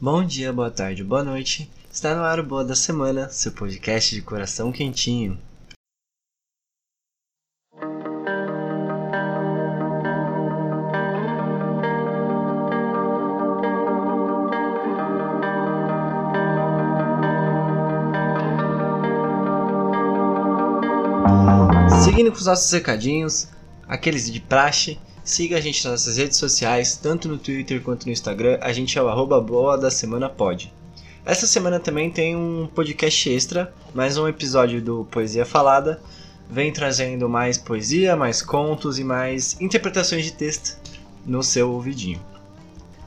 Bom dia, boa tarde, boa noite. Está no ar o Boa da Semana, seu podcast de coração quentinho. Seguindo com os nossos recadinhos, aqueles de praxe, siga a gente nas nossas redes sociais, tanto no Twitter quanto no Instagram, a gente é o arroba boa da semana. Essa semana também tem um podcast extra, mais um episódio do Poesia Falada, vem trazendo mais poesia, mais contos e mais interpretações de texto no seu ouvidinho.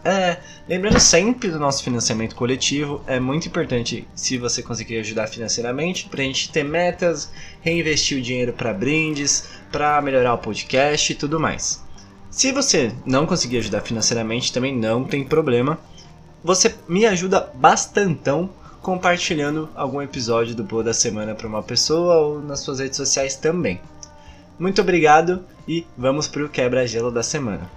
É, lembrando sempre do nosso financiamento coletivo, é muito importante se você conseguir ajudar financeiramente para a gente ter metas, reinvestir o dinheiro para brindes, para melhorar o podcast e tudo mais. Se você não conseguir ajudar financeiramente, também não tem problema. Você me ajuda bastantão compartilhando algum episódio do Boa da Semana para uma pessoa ou nas suas redes sociais também. Muito obrigado e vamos para o quebra-gelo da semana.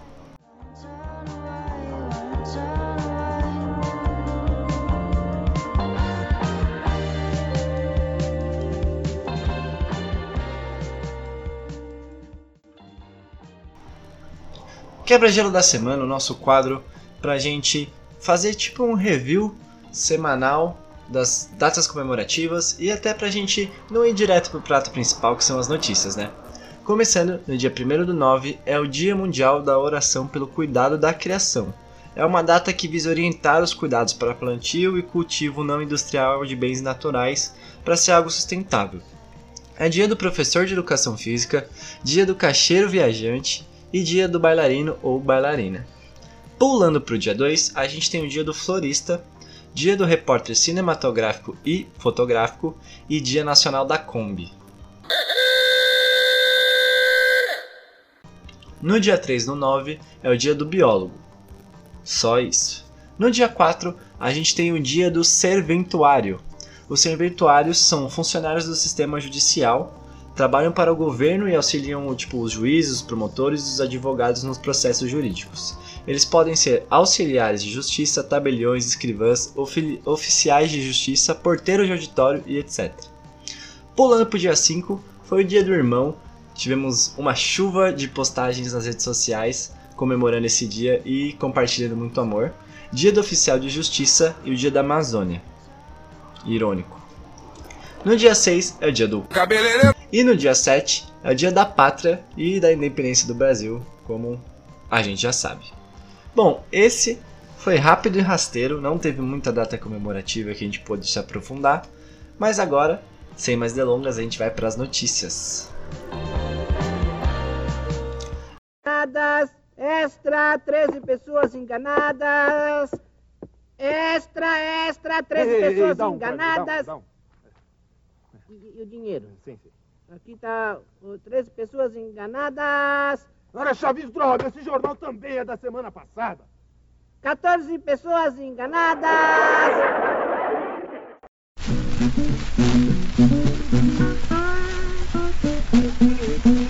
Quebra-gelo da semana, o nosso quadro pra gente fazer tipo um review semanal das datas comemorativas e até pra gente não ir direto pro prato principal que são as notícias, né? Começando no dia 1 do 9 é o Dia Mundial da Oração pelo Cuidado da Criação. É uma data que visa orientar os cuidados para plantio e cultivo não industrial de bens naturais para ser algo sustentável. É dia do professor de educação física, dia do caixeiro viajante, e dia do bailarino ou bailarina. Pulando para o dia 2, a gente tem o dia do florista, dia do repórter cinematográfico e fotográfico e dia nacional da Kombi. No dia 3 no 9 é o dia do biólogo. Só isso. No dia 4 a gente tem o dia do serventuário. Os serventuários são funcionários do sistema judicial trabalham para o governo e auxiliam tipo, os juízes, os promotores e os advogados nos processos jurídicos. Eles podem ser auxiliares de justiça, tabeliões, escrivãs, oficiais de justiça, porteiros de auditório e etc. Pulando para o dia 5, foi o dia do irmão. Tivemos uma chuva de postagens nas redes sociais comemorando esse dia e compartilhando muito amor. Dia do oficial de justiça e o dia da Amazônia. Irônico. No dia 6 é o dia do cabeleireiro. E no dia 7 é o dia da pátria e da independência do Brasil, como a gente já sabe. Bom, esse foi rápido e rasteiro, não teve muita data comemorativa que a gente pôde se aprofundar, mas agora, sem mais delongas, a gente vai para as notícias. Extra, 13 pessoas enganadas. Extra, extra, 13 ei, pessoas ei, ei, enganadas. Um, um, um. E, e o dinheiro? Sim, sim. Aqui está 13 pessoas enganadas. Ora, Chaves, droga, esse jornal também é da semana passada. 14 pessoas enganadas.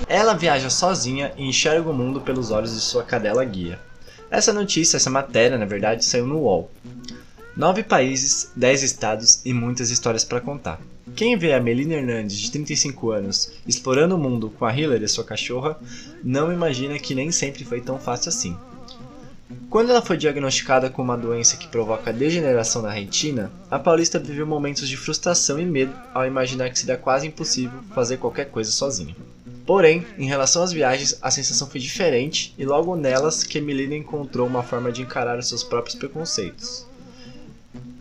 Ela viaja sozinha e enxerga o mundo pelos olhos de sua cadela guia. Essa notícia, essa matéria, na verdade, saiu no UOL. Nove países, dez estados e muitas histórias para contar. Quem vê a Melina Hernandes, de 35 anos, explorando o mundo com a Hillary, sua cachorra, não imagina que nem sempre foi tão fácil assim. Quando ela foi diagnosticada com uma doença que provoca degeneração na retina, a paulista viveu momentos de frustração e medo ao imaginar que seria quase impossível fazer qualquer coisa sozinha. Porém, em relação às viagens, a sensação foi diferente e logo nelas que Melina encontrou uma forma de encarar os seus próprios preconceitos.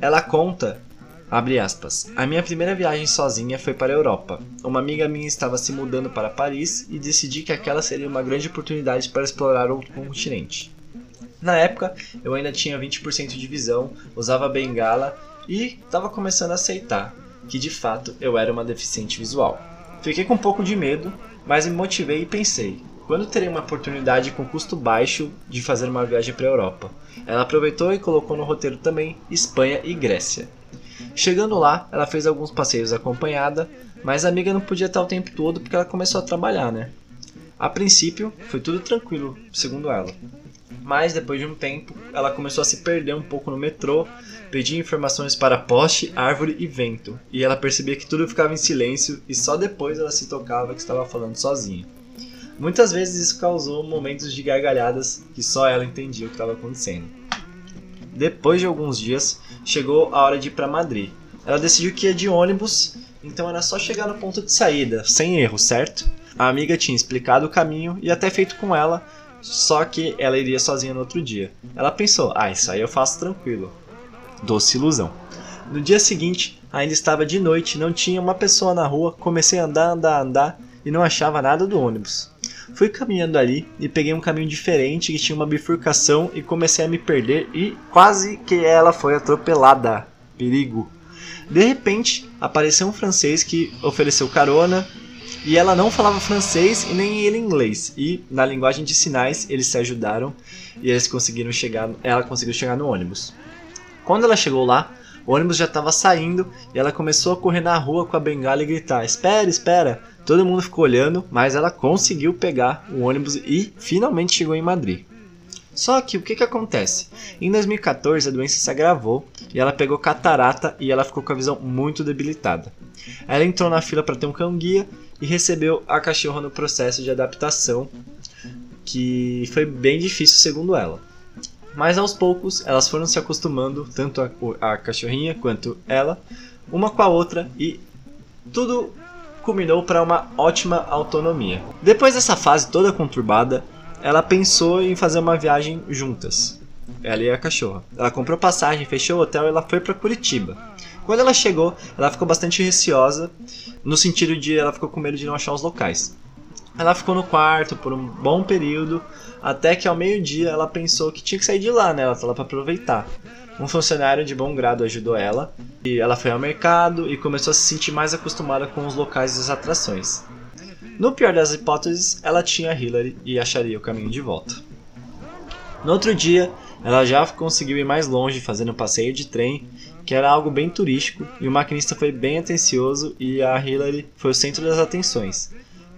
Ela conta, abre aspas, a minha primeira viagem sozinha foi para a Europa. Uma amiga minha estava se mudando para Paris e decidi que aquela seria uma grande oportunidade para explorar outro continente. Na época, eu ainda tinha 20% de visão, usava bengala e estava começando a aceitar que de fato eu era uma deficiente visual. Fiquei com um pouco de medo, mas me motivei e pensei: quando terei uma oportunidade com custo baixo de fazer uma viagem para a Europa? Ela aproveitou e colocou no roteiro também Espanha e Grécia. Chegando lá, ela fez alguns passeios acompanhada, mas a amiga não podia estar o tempo todo porque ela começou a trabalhar, né? A princípio, foi tudo tranquilo, segundo ela. Mas depois de um tempo, ela começou a se perder um pouco no metrô, pedia informações para poste, árvore e vento, e ela percebia que tudo ficava em silêncio e só depois ela se tocava que estava falando sozinha. Muitas vezes isso causou momentos de gargalhadas que só ela entendia o que estava acontecendo. Depois de alguns dias, chegou a hora de ir para Madrid. Ela decidiu que ia de ônibus, então era só chegar no ponto de saída, sem erro, certo? A amiga tinha explicado o caminho e até feito com ela, só que ela iria sozinha no outro dia. Ela pensou: ah, isso aí eu faço tranquilo. Doce ilusão. No dia seguinte, ainda estava de noite, não tinha uma pessoa na rua, comecei a andar, andar, andar e não achava nada do ônibus. Fui caminhando ali e peguei um caminho diferente que tinha uma bifurcação e comecei a me perder e quase que ela foi atropelada. Perigo. De repente, apareceu um francês que ofereceu carona e ela não falava francês e nem ele inglês. E na linguagem de sinais eles se ajudaram e eles conseguiram chegar, ela conseguiu chegar no ônibus. Quando ela chegou lá, o ônibus já estava saindo e ela começou a correr na rua com a bengala e gritar: "Espera, espera!" Todo mundo ficou olhando, mas ela conseguiu pegar o ônibus e finalmente chegou em Madrid. Só que o que, que acontece? Em 2014 a doença se agravou e ela pegou catarata e ela ficou com a visão muito debilitada. Ela entrou na fila para ter um cão guia e recebeu a cachorra no processo de adaptação, que foi bem difícil segundo ela. Mas aos poucos elas foram se acostumando, tanto a, a cachorrinha quanto ela, uma com a outra e tudo culminou para uma ótima autonomia. Depois dessa fase toda conturbada, ela pensou em fazer uma viagem juntas. Ela e a cachorra. Ela comprou passagem, fechou o hotel e ela foi para Curitiba. Quando ela chegou, ela ficou bastante receosa, no sentido de ela ficou com medo de não achar os locais. Ela ficou no quarto por um bom período, até que ao meio-dia ela pensou que tinha que sair de lá, né? Ela tá lá para aproveitar. Um funcionário de bom grado ajudou ela, e ela foi ao mercado e começou a se sentir mais acostumada com os locais e as atrações. No pior das hipóteses, ela tinha Hillary e acharia o caminho de volta. No outro dia, ela já conseguiu ir mais longe fazendo um passeio de trem, que era algo bem turístico, e o maquinista foi bem atencioso e a Hillary foi o centro das atenções.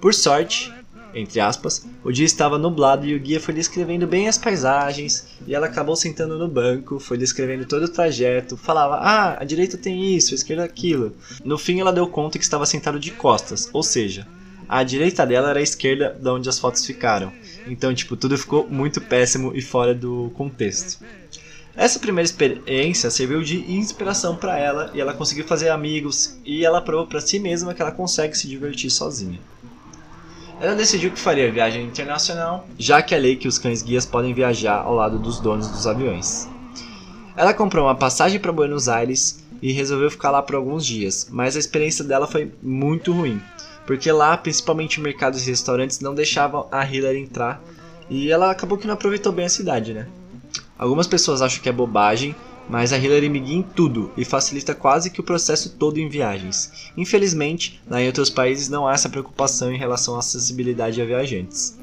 Por sorte, entre aspas, o dia estava nublado e o guia foi descrevendo bem as paisagens, e ela acabou sentando no banco, foi descrevendo todo o trajeto, falava: "Ah, a direita tem isso, a esquerda aquilo". No fim ela deu conta que estava sentado de costas, ou seja, a direita dela era a esquerda de onde as fotos ficaram. Então, tipo, tudo ficou muito péssimo e fora do contexto. Essa primeira experiência serviu de inspiração para ela e ela conseguiu fazer amigos e ela provou para si mesma que ela consegue se divertir sozinha. Ela decidiu que faria viagem internacional, já que é lei que os cães guias podem viajar ao lado dos donos dos aviões. Ela comprou uma passagem para Buenos Aires e resolveu ficar lá por alguns dias, mas a experiência dela foi muito ruim, porque lá, principalmente mercados e restaurantes, não deixavam a Hillary entrar e ela acabou que não aproveitou bem a cidade, né? Algumas pessoas acham que é bobagem, mas a Hillary me guia em tudo e facilita quase que o processo todo em viagens. Infelizmente, lá em outros países não há essa preocupação em relação à acessibilidade a viajantes.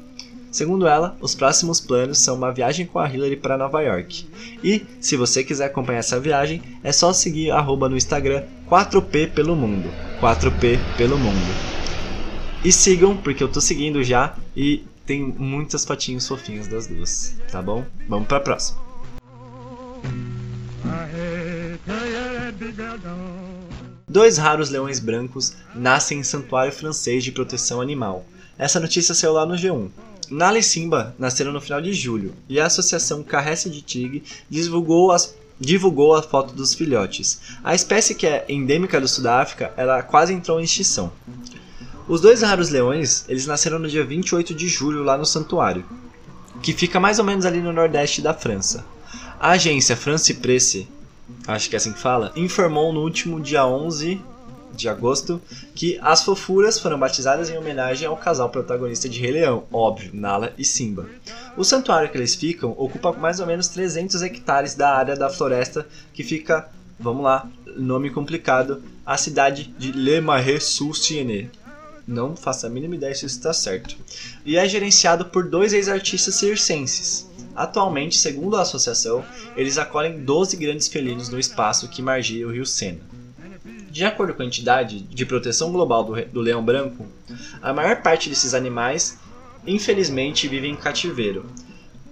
Segundo ela, os próximos planos são uma viagem com a Hillary para Nova York. E, se você quiser acompanhar essa viagem, é só seguir no Instagram 4P pelo mundo. 4P pelo mundo. E sigam, porque eu tô seguindo já e tem muitas fotinhos fofinhas das duas, tá bom? Vamos pra próxima. Dois raros leões brancos nascem em santuário francês de proteção animal. Essa notícia saiu lá no G1. Nala e Simba nasceram no final de julho e a associação Carresse de Tigre divulgou, as, divulgou a foto dos filhotes. A espécie que é endêmica do Sudáfrica, ela quase entrou em extinção. Os dois raros leões, eles nasceram no dia 28 de julho lá no santuário, que fica mais ou menos ali no nordeste da França. A agência France Presse, acho que é assim que fala, informou no último dia 11 de agosto que as fofuras foram batizadas em homenagem ao casal protagonista de Rei Leão, óbvio, Nala e Simba. O santuário que eles ficam ocupa mais ou menos 300 hectares da área da floresta que fica, vamos lá, nome complicado, a cidade de Le Marais-sur-Seine. Não faço a mínima ideia se isso está certo. E é gerenciado por dois ex-artistas circenses. Atualmente, segundo a associação, eles acolhem 12 grandes felinos no espaço que margeia o rio Sena. De acordo com a entidade de proteção global do, do leão branco, a maior parte desses animais, infelizmente, vivem em cativeiro.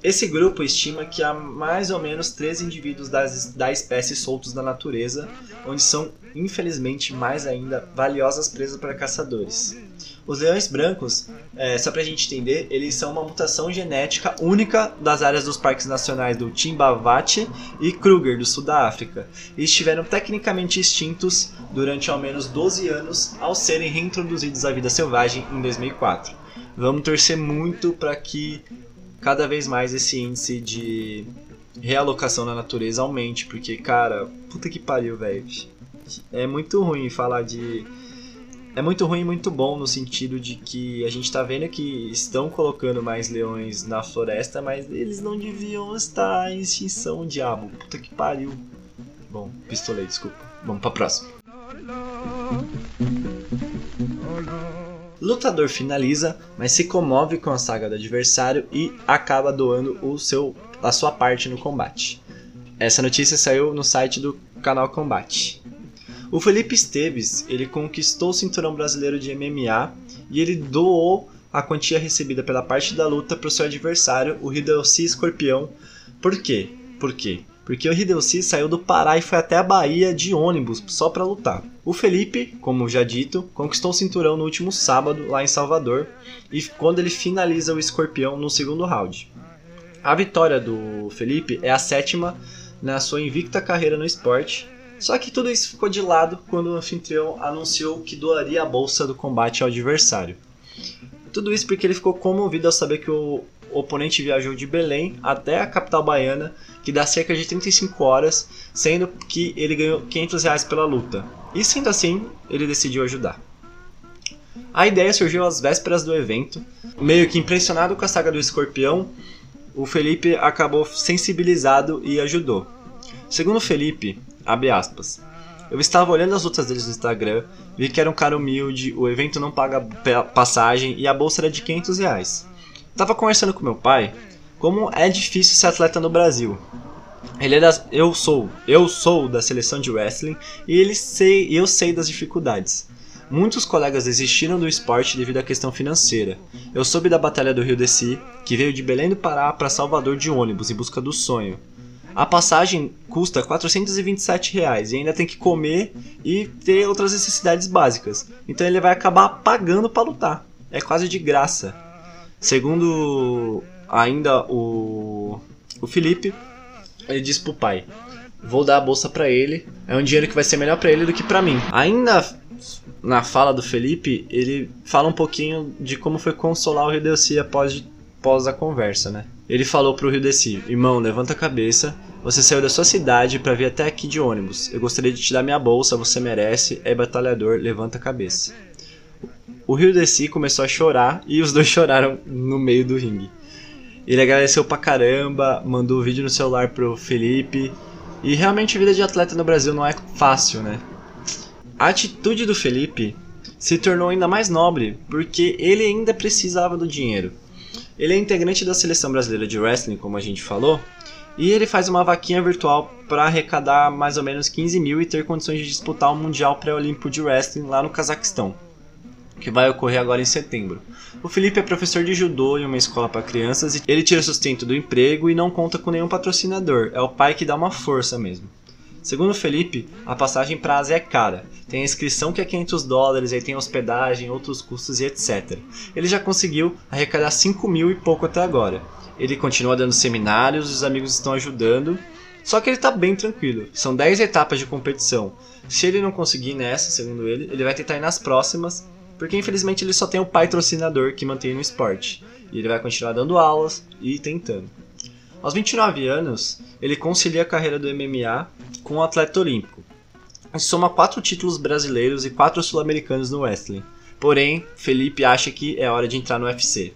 Esse grupo estima que há mais ou menos 13 indivíduos das, da espécie soltos na natureza, onde são, infelizmente, mais ainda valiosas presas para caçadores. Os leões brancos, é, só pra gente entender, eles são uma mutação genética única das áreas dos parques nacionais do Timbavati e Kruger, do sul da África, e estiveram tecnicamente extintos durante ao menos 12 anos ao serem reintroduzidos à vida selvagem em 2004. Vamos torcer muito para que cada vez mais esse índice de realocação na natureza aumente, porque, cara, puta que pariu, velho. É muito ruim falar de. É muito ruim e muito bom no sentido de que a gente tá vendo que estão colocando mais leões na floresta, mas eles não deviam estar em extinção, diabo. Puta que pariu. Bom, pistolei, desculpa. Vamos pra próxima. Lutador finaliza, mas se comove com a saga do adversário e acaba doando o seu, a sua parte no combate. Essa notícia saiu no site do canal Combate. O Felipe Esteves ele conquistou o cinturão brasileiro de MMA e ele doou a quantia recebida pela parte da luta para o seu adversário, o Hideyoshi Escorpião. Por quê? Por quê? porque o Hideyoshi saiu do Pará e foi até a Bahia de ônibus só para lutar. O Felipe, como já dito, conquistou o cinturão no último sábado lá em Salvador e quando ele finaliza o escorpião no segundo round. A vitória do Felipe é a sétima na sua invicta carreira no esporte, só que tudo isso ficou de lado quando o anfitrião anunciou que doaria a bolsa do combate ao adversário. Tudo isso porque ele ficou comovido ao saber que o oponente viajou de Belém até a capital baiana, que dá cerca de 35 horas, sendo que ele ganhou 500 reais pela luta. E sendo assim, ele decidiu ajudar. A ideia surgiu às vésperas do evento. Meio que impressionado com a saga do escorpião, o Felipe acabou sensibilizado e ajudou. Segundo Felipe, abre aspas, eu estava olhando as lutas deles no Instagram, vi que era um cara humilde, o evento não paga passagem e a bolsa era de 500 reais. Tava conversando com meu pai como é difícil ser atleta no Brasil. Ele é das, eu sou, eu sou da seleção de wrestling e ele sei, eu sei das dificuldades. Muitos colegas desistiram do esporte devido à questão financeira. Eu soube da batalha do Rio de Si, que veio de Belém do Pará para Salvador de ônibus em busca do sonho. A passagem custa 427 reais, e ainda tem que comer e ter outras necessidades básicas. Então ele vai acabar pagando para lutar. É quase de graça. Segundo ainda o, o Felipe, ele disse pro pai: Vou dar a bolsa para ele, é um dinheiro que vai ser melhor para ele do que para mim. Ainda na fala do Felipe, ele fala um pouquinho de como foi consolar o Hideci após, após a conversa, né? Ele falou pro Hideci: Irmão, levanta a cabeça. Você saiu da sua cidade para vir até aqui de ônibus. Eu gostaria de te dar minha bolsa, você merece. É batalhador, levanta a cabeça. O Rio Desi começou a chorar e os dois choraram no meio do ringue. Ele agradeceu pra caramba, mandou o vídeo no celular pro Felipe. E realmente a vida de atleta no Brasil não é fácil, né? A atitude do Felipe se tornou ainda mais nobre porque ele ainda precisava do dinheiro. Ele é integrante da seleção brasileira de wrestling, como a gente falou, e ele faz uma vaquinha virtual para arrecadar mais ou menos 15 mil e ter condições de disputar o Mundial Pré-Olímpico de Wrestling lá no Cazaquistão que vai ocorrer agora em setembro. O Felipe é professor de judô em uma escola para crianças e ele tira sustento do emprego e não conta com nenhum patrocinador, é o pai que dá uma força mesmo. Segundo Felipe, a passagem para Ásia é cara. Tem a inscrição que é 500 dólares, aí tem hospedagem, outros custos e etc. Ele já conseguiu arrecadar 5 mil e pouco até agora. Ele continua dando seminários, os amigos estão ajudando, só que ele está bem tranquilo. São 10 etapas de competição. Se ele não conseguir nessa, segundo ele, ele vai tentar ir nas próximas porque infelizmente ele só tem o patrocinador que mantém no esporte. E ele vai continuar dando aulas e tentando. Aos 29 anos, ele concilia a carreira do MMA com o atleta olímpico. E soma quatro títulos brasileiros e quatro sul-americanos no wrestling. Porém, Felipe acha que é hora de entrar no UFC.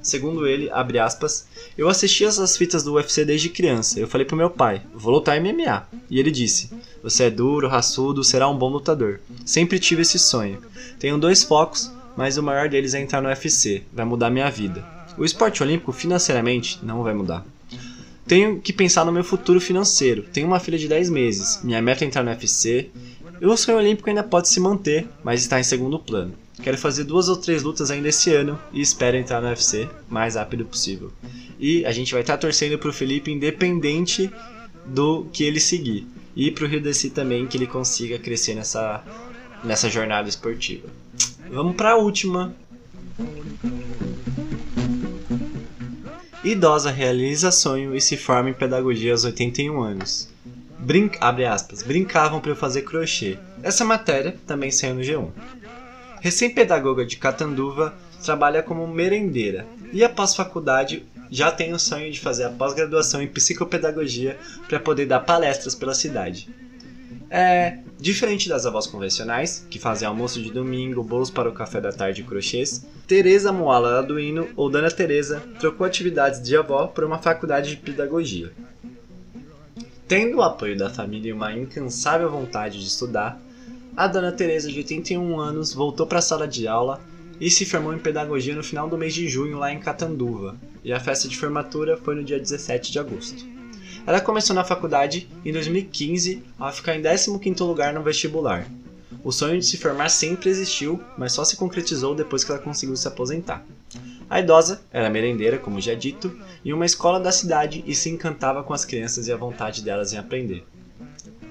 Segundo ele, abre aspas, eu assisti essas fitas do UFC desde criança. Eu falei pro meu pai, vou lutar MMA. E ele disse, você é duro, raçudo, será um bom lutador. Sempre tive esse sonho. Tenho dois focos, mas o maior deles é entrar no UFC. Vai mudar minha vida. O esporte olímpico, financeiramente, não vai mudar. Tenho que pensar no meu futuro financeiro. Tenho uma filha de 10 meses. Minha meta é entrar no UFC. E o sonho olímpico ainda pode se manter, mas está em segundo plano. Quero fazer duas ou três lutas ainda esse ano e espero entrar no UFC mais rápido possível. E a gente vai estar tá torcendo pro Felipe independente do que ele seguir. E pro Rio Desi também que ele consiga crescer nessa, nessa jornada esportiva. Vamos para a última. Idosa realiza sonho e se forma em pedagogia aos 81 anos. Brin abre aspas, brincavam para eu fazer crochê. Essa matéria também saiu no G1. Recém-pedagoga de Catanduva, trabalha como merendeira e após faculdade já tem o sonho de fazer a pós-graduação em psicopedagogia para poder dar palestras pela cidade. É diferente das avós convencionais, que fazem almoço de domingo, bolos para o café da tarde e crochês. Teresa Moala Arduino, ou Dona Teresa, trocou atividades de avó por uma faculdade de pedagogia. Tendo o apoio da família e uma incansável vontade de estudar, a Dona Teresa, de 81 anos, voltou para a sala de aula e se formou em pedagogia no final do mês de junho lá em Catanduva, e a festa de formatura foi no dia 17 de agosto. Ela começou na faculdade em 2015 ao ficar em 15º lugar no vestibular. O sonho de se formar sempre existiu, mas só se concretizou depois que ela conseguiu se aposentar. A idosa era merendeira, como já dito, em uma escola da cidade e se encantava com as crianças e a vontade delas em aprender.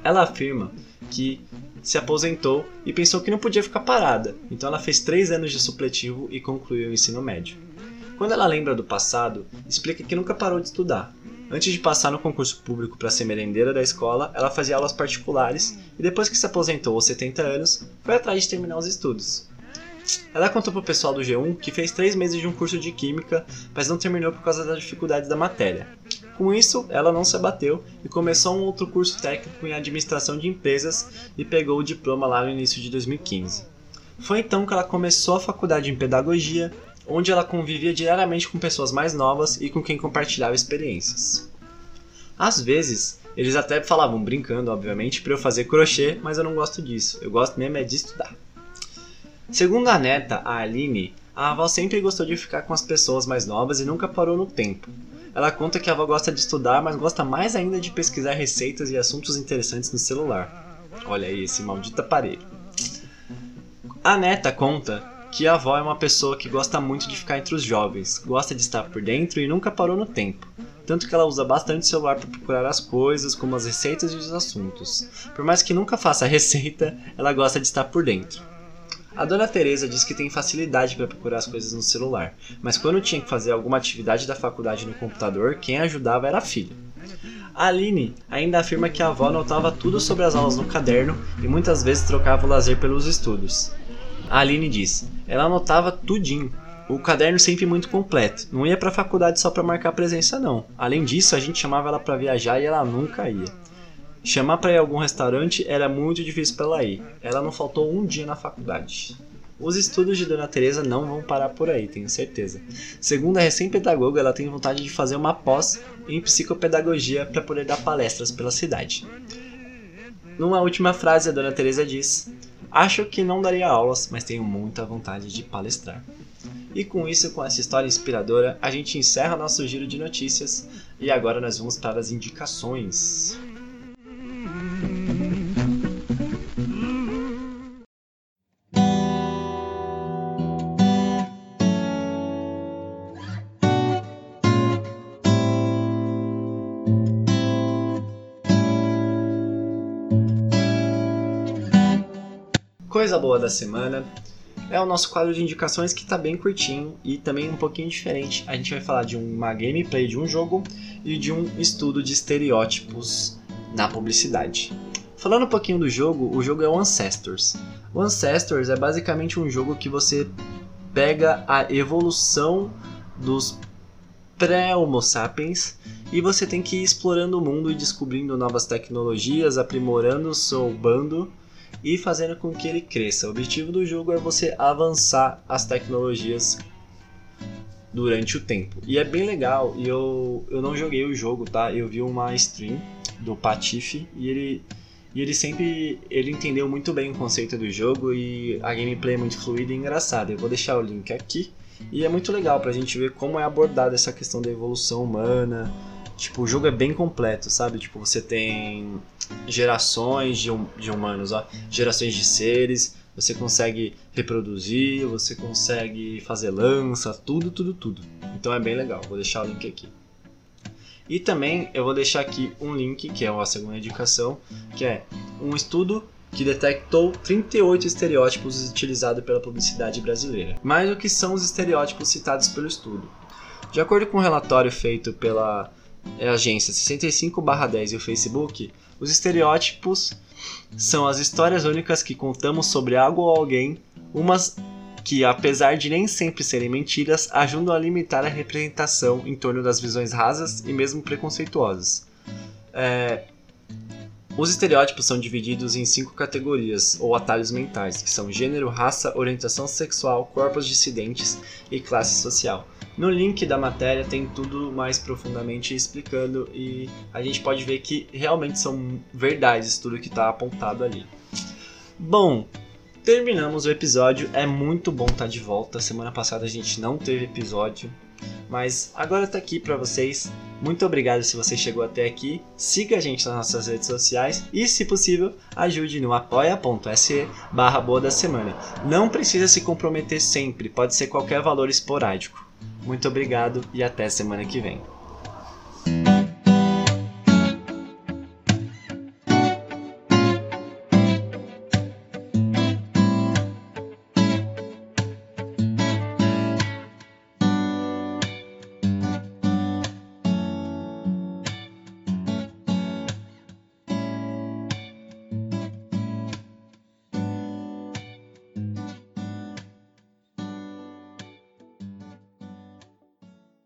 Ela afirma que se aposentou e pensou que não podia ficar parada, então ela fez três anos de supletivo e concluiu o ensino médio. Quando ela lembra do passado, explica que nunca parou de estudar. Antes de passar no concurso público para ser merendeira da escola, ela fazia aulas particulares e depois que se aposentou aos 70 anos, foi atrás de terminar os estudos. Ela contou pro pessoal do G1 que fez três meses de um curso de química, mas não terminou por causa das dificuldades da matéria. Com isso, ela não se abateu e começou um outro curso técnico em administração de empresas e pegou o diploma lá no início de 2015. Foi então que ela começou a faculdade em pedagogia, onde ela convivia diariamente com pessoas mais novas e com quem compartilhava experiências. Às vezes, eles até falavam, brincando, obviamente, para eu fazer crochê, mas eu não gosto disso. Eu gosto mesmo é de estudar. Segundo a neta, a Aline, a avó sempre gostou de ficar com as pessoas mais novas e nunca parou no tempo. Ela conta que a avó gosta de estudar, mas gosta mais ainda de pesquisar receitas e assuntos interessantes no celular. Olha aí esse maldito aparelho. A neta conta que a avó é uma pessoa que gosta muito de ficar entre os jovens, gosta de estar por dentro e nunca parou no tempo. Tanto que ela usa bastante o celular para procurar as coisas, como as receitas e os assuntos. Por mais que nunca faça a receita, ela gosta de estar por dentro. A dona Teresa diz que tem facilidade para procurar as coisas no celular, mas quando tinha que fazer alguma atividade da faculdade no computador, quem ajudava era a filha. A Aline ainda afirma que a avó anotava tudo sobre as aulas no caderno e muitas vezes trocava o lazer pelos estudos. A Aline diz: ela anotava tudinho. O caderno sempre muito completo. Não ia para a faculdade só para marcar presença não. Além disso, a gente chamava ela para viajar e ela nunca ia. Chamar para ir a algum restaurante era muito difícil para ela ir. Ela não faltou um dia na faculdade. Os estudos de Dona Teresa não vão parar por aí, tenho certeza. Segundo a recém-pedagoga, ela tem vontade de fazer uma pós em psicopedagogia para poder dar palestras pela cidade. Numa última frase, a Dona Teresa diz: "Acho que não daria aulas, mas tenho muita vontade de palestrar." E com isso, com essa história inspiradora, a gente encerra nosso giro de notícias e agora nós vamos para as indicações. Coisa boa da semana é o nosso quadro de indicações que está bem curtinho e também um pouquinho diferente. A gente vai falar de uma gameplay de um jogo e de um estudo de estereótipos na publicidade. Falando um pouquinho do jogo, o jogo é o Ancestors. O Ancestors é basicamente um jogo que você pega a evolução dos pré-Homo sapiens e você tem que ir explorando o mundo e descobrindo novas tecnologias, aprimorando o seu bando e fazendo com que ele cresça. O objetivo do jogo é você avançar as tecnologias durante o tempo. E é bem legal, e eu, eu não joguei o jogo, tá? Eu vi uma stream do Patife e ele e ele sempre ele entendeu muito bem o conceito do jogo e a gameplay é muito fluida e engraçada. Eu vou deixar o link aqui. E é muito legal pra gente ver como é abordada essa questão da evolução humana. Tipo, o jogo é bem completo, sabe? Tipo, você tem gerações de, hum, de humanos, ó, gerações de seres, você consegue reproduzir, você consegue fazer lança, tudo, tudo, tudo. Então é bem legal, vou deixar o link aqui. E também eu vou deixar aqui um link, que é a segunda indicação, que é um estudo que detectou 38 estereótipos utilizados pela publicidade brasileira. Mas o que são os estereótipos citados pelo estudo? De acordo com um relatório feito pela agência 65/10 e o Facebook, os estereótipos são as histórias únicas que contamos sobre algo ou alguém, umas que, apesar de nem sempre serem mentiras, ajudam a limitar a representação em torno das visões rasas e mesmo preconceituosas. É, os estereótipos são divididos em cinco categorias, ou atalhos mentais, que são gênero, raça, orientação sexual, corpos dissidentes e classe social. No link da matéria tem tudo mais profundamente explicando e a gente pode ver que realmente são verdades tudo que está apontado ali. Bom, terminamos o episódio. É muito bom estar tá de volta. Semana passada a gente não teve episódio, mas agora está aqui para vocês. Muito obrigado se você chegou até aqui. Siga a gente nas nossas redes sociais e, se possível, ajude no apoia.se barra boa da semana. Não precisa se comprometer sempre, pode ser qualquer valor esporádico. Muito obrigado e até semana que vem.